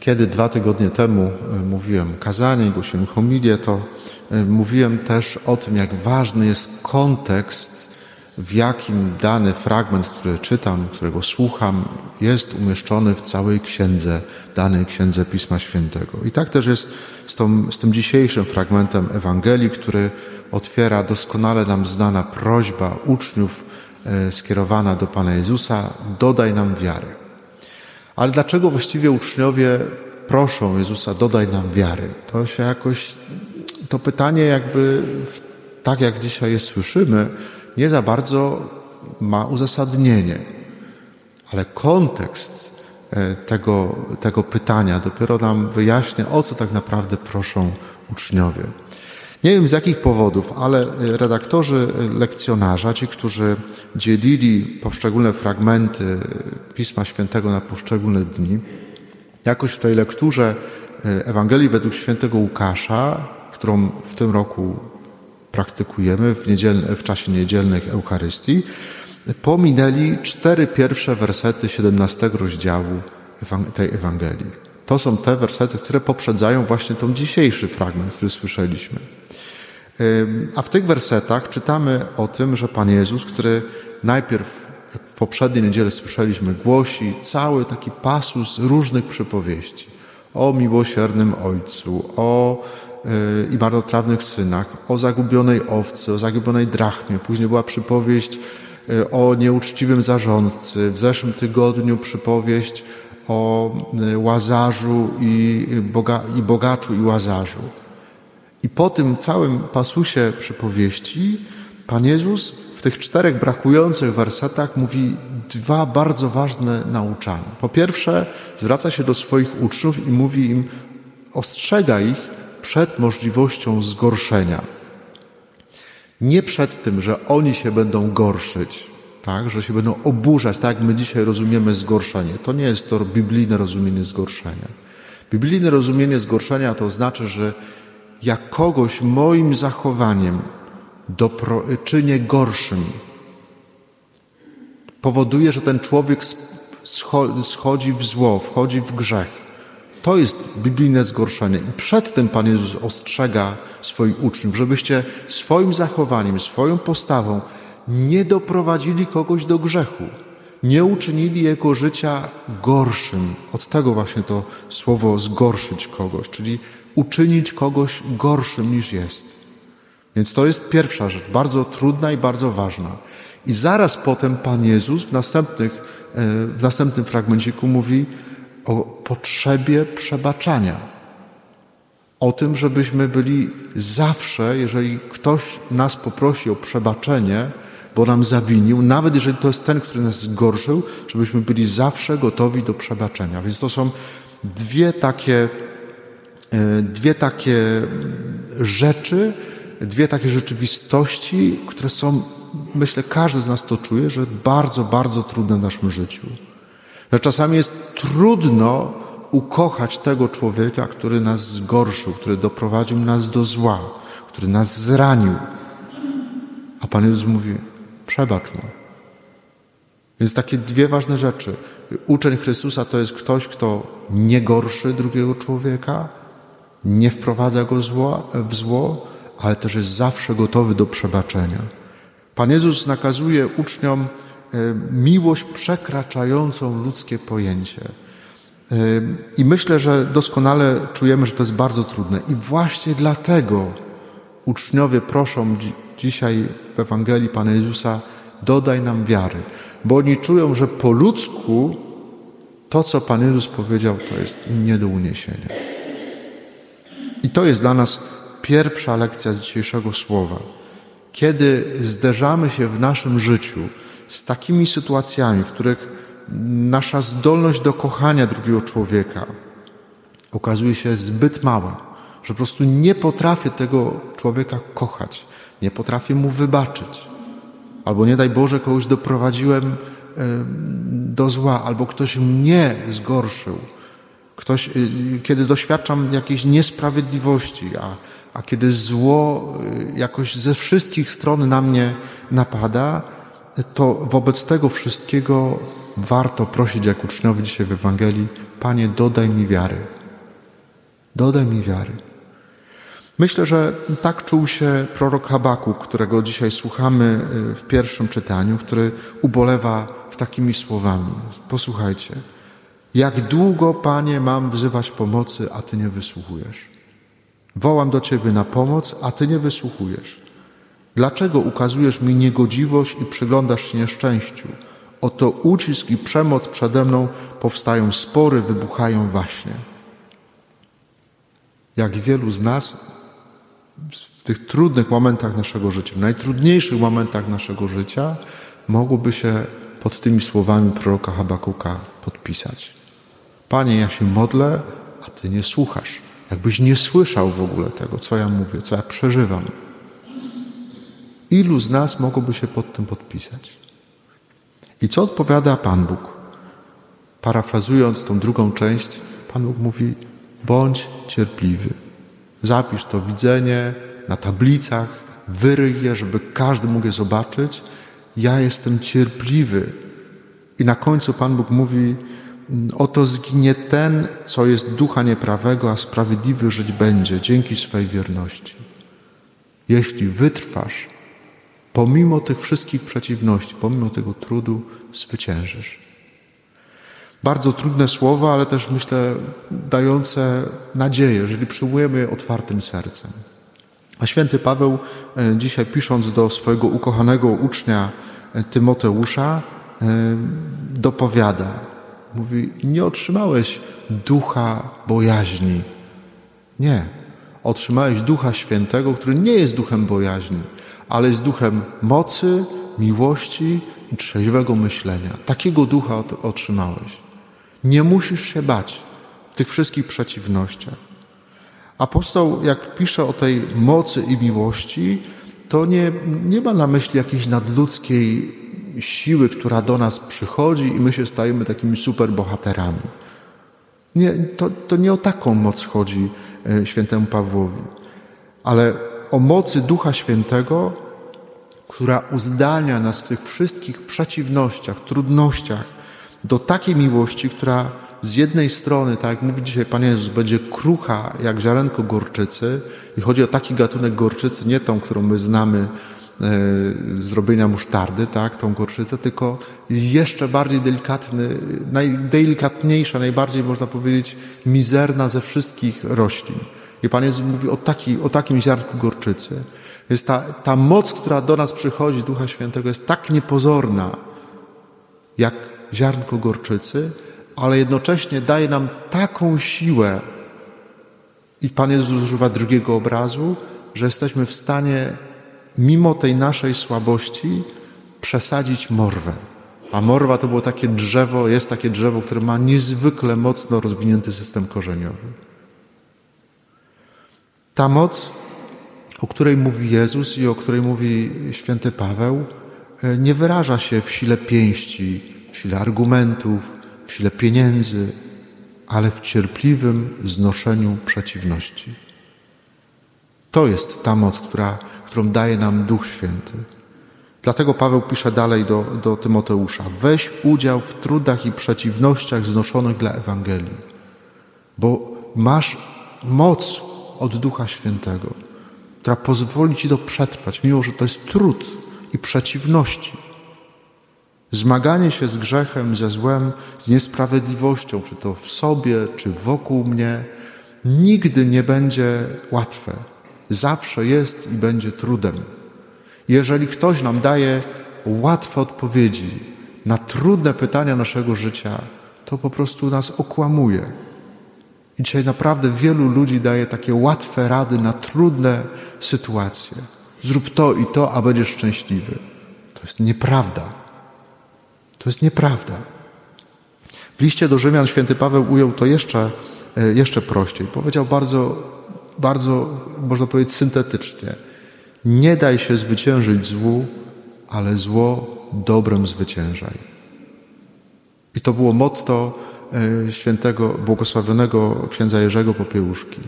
Kiedy dwa tygodnie temu e, mówiłem kazanie, głosiłem homilię, to e, mówiłem też o tym, jak ważny jest kontekst, w jakim dany fragment, który czytam, którego słucham, jest umieszczony w całej księdze, danej księdze Pisma Świętego. I tak też jest z, tą, z tym dzisiejszym fragmentem Ewangelii, który otwiera doskonale nam znana prośba uczniów e, skierowana do Pana Jezusa: dodaj nam wiary. Ale dlaczego właściwie uczniowie proszą Jezusa, dodaj nam wiary? To się jakoś, to pytanie jakby, tak jak dzisiaj je słyszymy, nie za bardzo ma uzasadnienie. Ale kontekst e, tego, tego pytania dopiero nam wyjaśnia, o co tak naprawdę proszą uczniowie. Nie wiem z jakich powodów, ale redaktorzy lekcjonarza, ci, którzy dzielili poszczególne fragmenty Pisma Świętego na poszczególne dni, jakoś w tej lekturze Ewangelii według świętego Łukasza, którą w tym roku praktykujemy w, w czasie niedzielnych Eucharystii, pominęli cztery pierwsze wersety 17 rozdziału tej Ewangelii. To są te wersety, które poprzedzają właśnie ten dzisiejszy fragment, który słyszeliśmy. A w tych wersetach czytamy o tym, że Pan Jezus, który najpierw jak w poprzedniej niedzielę słyszeliśmy, głosi cały taki pasus różnych przypowieści o miłosiernym Ojcu, o i marnotrawnych synach, o zagubionej owcy, o zagubionej drachmie. Później była przypowieść e, o nieuczciwym zarządcy. W zeszłym tygodniu przypowieść o e, łazarzu i, boga, i bogaczu i łazarzu. I po tym całym pasusie przypowieści Pan Jezus w tych czterech brakujących wersetach mówi dwa bardzo ważne nauczania. Po pierwsze, zwraca się do swoich uczniów i mówi im, ostrzega ich przed możliwością zgorszenia. Nie przed tym, że oni się będą gorszyć, tak, że się będą oburzać, tak jak my dzisiaj rozumiemy zgorszenie. To nie jest to biblijne rozumienie zgorszenia. Biblijne rozumienie zgorszenia to znaczy, że ja kogoś moim zachowaniem dopro, czynię gorszym. Powoduje, że ten człowiek schodzi w zło, wchodzi w grzech. To jest biblijne zgorszenie. I przed tym Pan Jezus ostrzega swoich uczniów, żebyście swoim zachowaniem, swoją postawą nie doprowadzili kogoś do grzechu, nie uczynili jego życia gorszym. Od tego właśnie to słowo zgorszyć kogoś, czyli uczynić kogoś gorszym niż jest. Więc to jest pierwsza rzecz, bardzo trudna i bardzo ważna. I zaraz potem Pan Jezus w, następnych, e, w następnym fragmenciku mówi o potrzebie przebaczania. O tym, żebyśmy byli zawsze, jeżeli ktoś nas poprosi o przebaczenie, bo nam zawinił, nawet jeżeli to jest ten, który nas zgorszył, żebyśmy byli zawsze gotowi do przebaczenia. Więc to są dwie takie, dwie takie rzeczy, dwie takie rzeczywistości, które są, myślę, każdy z nas to czuje, że bardzo, bardzo trudne w naszym życiu. Że czasami jest trudno ukochać tego człowieka, który nas zgorszył, który doprowadził nas do zła, który nas zranił. A Pan Jezus mówi: przebacz mu. Więc takie dwie ważne rzeczy. Uczeń Chrystusa to jest ktoś, kto nie gorszy drugiego człowieka, nie wprowadza go w zło, ale też jest zawsze gotowy do przebaczenia. Pan Jezus nakazuje uczniom e, miłość przekraczającą ludzkie pojęcie. E, I myślę, że doskonale czujemy, że to jest bardzo trudne. I właśnie dlatego uczniowie proszą dzisiaj w Ewangelii Pana Jezusa: dodaj nam wiary, bo oni czują, że po ludzku to, co Pan Jezus powiedział, to jest nie do uniesienia. I to jest dla nas pierwsza lekcja z dzisiejszego słowa. Kiedy zderzamy się w naszym życiu z takimi sytuacjami, w których nasza zdolność do kochania drugiego człowieka okazuje się zbyt mała, że po prostu nie potrafię tego człowieka kochać, nie potrafię mu wybaczyć, albo nie daj Boże, kogoś doprowadziłem do zła, albo ktoś mnie zgorszył, ktoś, y, kiedy doświadczam jakiejś niesprawiedliwości, a a kiedy zło y, jakoś ze wszystkich stron na mnie napada, to wobec tego wszystkiego warto prosić, jak uczniowie dzisiaj w Ewangelii, Panie, dodaj mi wiary. Dodaj mi wiary. Myślę, że tak czuł się prorok Habaku, którego dzisiaj słuchamy y, w pierwszym czytaniu, który ubolewa takimi słowami. Posłuchajcie. Jak długo, Panie, mam wzywać pomocy, a Ty nie wysłuchujesz? Wołam do Ciebie na pomoc, a Ty nie wysłuchujesz. Dlaczego ukazujesz mi niegodziwość i przyglądasz się nieszczęściu? Oto ucisk i przemoc przede mną, powstają spory, wybuchają waśnie. Jak wielu z nas w tych trudnych momentach naszego życia, w najtrudniejszych momentach naszego życia, mogłoby się pod tymi słowami proroka Habakuka podpisać. Panie, ja się modlę, a Ty nie słuchasz. Jakbyś nie słyszał w ogóle tego, co ja mówię, co ja przeżywam. Ilu z nas mogłoby się pod tym podpisać? I co odpowiada Pan Bóg? Parafrazując tą drugą część, Pan Bóg mówi: bądź cierpliwy. Zapisz to widzenie na tablicach, wyryj je, żeby każdy mógł je zobaczyć. Ja jestem cierpliwy. I na końcu Pan Bóg mówi: Oto zginie ten, co jest ducha nieprawego, a sprawiedliwy żyć będzie dzięki swej wierności. Jeśli wytrwasz, pomimo tych wszystkich przeciwności, pomimo tego trudu, zwyciężysz. Bardzo trudne słowa, ale też myślę dające nadzieję, jeżeli przyjmujemy je otwartym sercem. A święty Paweł e, dzisiaj pisząc do swojego ukochanego ucznia e, Tymoteusza e, dopowiada, mówi, nie otrzymałeś ducha bojaźni. Nie, otrzymałeś ducha świętego, który nie jest duchem bojaźni, ale jest duchem mocy, miłości i trzeźwego myślenia. Takiego ducha otrzymałeś. Nie musisz się bać w tych wszystkich przeciwnościach. Apostoł, jak pisze o tej mocy i miłości, to nie, nie ma na myśli jakiejś nadludzkiej siły, która do nas przychodzi i my się stajemy takimi superbohaterami. Nie, to, to nie o taką moc chodzi e, świętemu Pawłowi, ale o mocy Ducha Świętego, która uzdalnia nas w tych wszystkich przeciwnościach, trudnościach do takiej miłości, która z jednej strony, tak jak mówi dzisiaj Pan Jezus, będzie krucha jak ziarenko gorczycy i chodzi o taki gatunek gorczycy, nie tą, którą my znamy e, z robienia musztardy, tak, tą gorczycę, tylko jeszcze bardziej delikatny, najdelikatniejsza, najbardziej można powiedzieć mizerna ze wszystkich roślin. I Pan Jezus mówi o, taki, o takim ziarnku gorczycy. Jest ta, ta moc, która do nas przychodzi, Ducha Świętego, jest tak niepozorna, jak ziarnko gorczycy, ale jednocześnie daje nam taką siłę, i Pan Jezus używa drugiego obrazu, że jesteśmy w stanie, mimo tej naszej słabości, przesadzić morwę. A morwa to było takie drzewo, jest takie drzewo, które ma niezwykle mocno rozwinięty system korzeniowy. Ta moc, o której mówi Jezus i o której mówi święty Paweł, e, nie wyraża się w sile pięści, w sile argumentów, w sile pieniędzy, ale w cierpliwym znoszeniu przeciwności. To jest ta moc, która, którą daje nam Duch Święty. Dlatego Paweł pisze dalej do, do Tymoteusza: weź udział w trudach i przeciwnościach znoszonych dla Ewangelii, bo masz moc od Ducha Świętego, która pozwoli Ci to przetrwać, mimo że to jest trud i przeciwności. Zmaganie się z grzechem, ze złem, z niesprawiedliwością, czy to w sobie, czy wokół mnie, nigdy nie będzie łatwe. Zawsze jest i będzie trudem. Jeżeli ktoś nam daje łatwe odpowiedzi na trudne pytania naszego życia, to po prostu nas okłamuje. I dzisiaj naprawdę wielu ludzi daje takie łatwe rady na trudne sytuacje. Zrób to i to, a będziesz szczęśliwy. To jest nieprawda. To jest nieprawda. W liście do Rzymian święty Paweł ujął to jeszcze, e, jeszcze prościej. Powiedział bardzo, bardzo, można powiedzieć, syntetycznie. Nie daj się zwyciężyć złu, ale zło dobrem zwyciężaj. I to było motto E, świętego, błogosławionego księdza Jerzego Popiełuszki.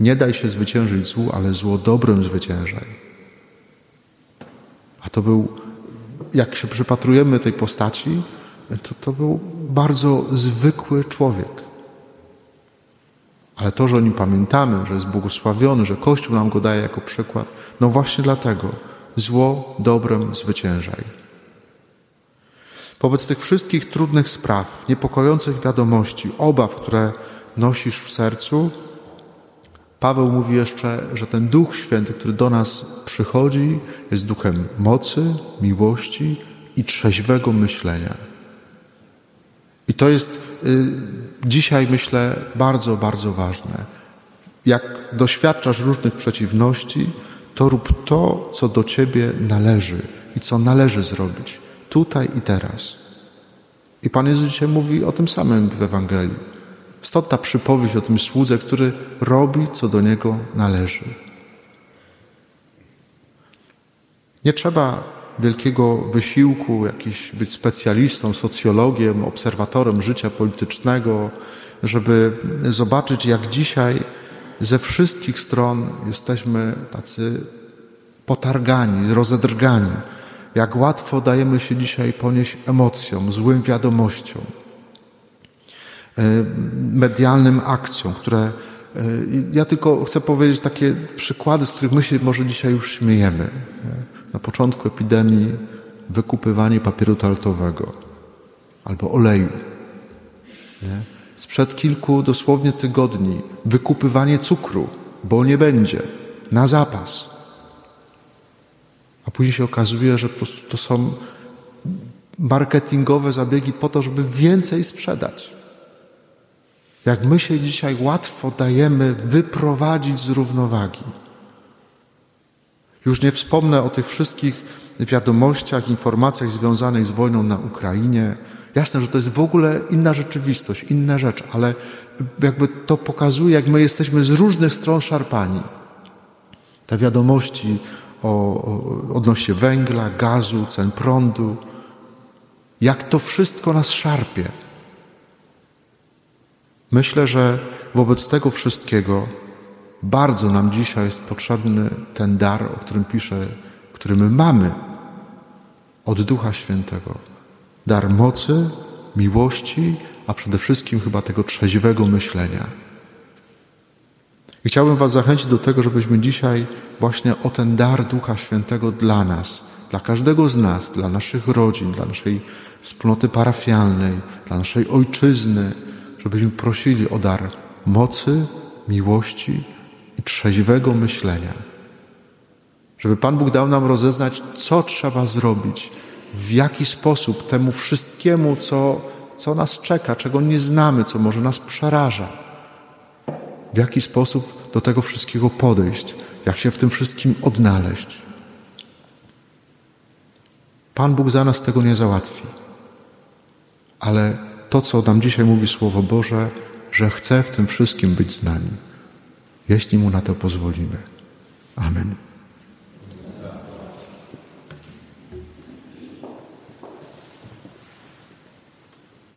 Nie daj się zwyciężyć złu, ale zło dobrem zwyciężaj. A to był jak się przypatrujemy tej postaci, to, to był bardzo zwykły człowiek. Ale to, że o nim pamiętamy, że jest błogosławiony, że Kościół nam go daje jako przykład, no właśnie dlatego zło dobrem zwyciężaj. Wobec tych wszystkich trudnych spraw, niepokojących wiadomości, obaw, które nosisz w sercu, Paweł mówi jeszcze, że ten Duch Święty, który do nas przychodzi, jest duchem mocy, miłości i trzeźwego myślenia. I to jest y, dzisiaj, myślę, bardzo, bardzo ważne. Jak doświadczasz różnych przeciwności, to rób to, co do ciebie należy i co należy zrobić, tutaj i teraz. I Pan Jezus dzisiaj mówi o tym samym w Ewangelii. Stąd ta przypowieść o tym słudze, który robi, co do niego należy. Nie trzeba wielkiego wysiłku, jakiś być specjalistą, socjologiem, obserwatorem życia politycznego, żeby zobaczyć, jak dzisiaj ze wszystkich stron jesteśmy tacy potargani, rozedrgani, jak łatwo dajemy się dzisiaj ponieść emocjom, złym wiadomościom. E, medialnym akcjom, które ja tylko chcę powiedzieć takie przykłady, z których my się może dzisiaj już śmiejemy. Na początku epidemii wykupywanie papieru toaletowego albo oleju. Nie? Sprzed kilku dosłownie tygodni wykupywanie cukru, bo nie będzie, na zapas. A później się okazuje, że po prostu to są marketingowe zabiegi po to, żeby więcej sprzedać. Jak my się dzisiaj łatwo dajemy wyprowadzić z równowagi. Już nie wspomnę o tych wszystkich wiadomościach, informacjach związanych z wojną na Ukrainie. Jasne, że to jest w ogóle inna rzeczywistość, inna rzecz, ale jakby to pokazuje, jak my jesteśmy z różnych stron szarpani. Te wiadomości o, o, odnośnie węgla, gazu, cen prądu, jak to wszystko nas szarpie. Myślę, że wobec tego wszystkiego bardzo nam dzisiaj jest potrzebny ten dar, o którym piszę, który my mamy od Ducha Świętego. Dar mocy, miłości, a przede wszystkim chyba tego trzeźwego myślenia. I chciałbym Was zachęcić do tego, żebyśmy dzisiaj właśnie o ten dar Ducha Świętego dla nas, dla każdego z nas, dla naszych rodzin, dla naszej wspólnoty parafialnej, dla naszej ojczyzny, żebyśmy prosili o dar mocy, miłości i trzeźwego myślenia. Żeby Pan Bóg dał nam rozeznać, co trzeba zrobić, w jaki sposób temu wszystkiemu, co, co nas czeka, czego nie znamy, co może nas przeraża, w jaki sposób do tego wszystkiego podejść, jak się w tym wszystkim odnaleźć. Pan Bóg za nas tego nie załatwi, ale to, co nam dzisiaj mówi Słowo Boże, że chce w tym wszystkim być z nami, jeśli Mu na to pozwolimy. Amen.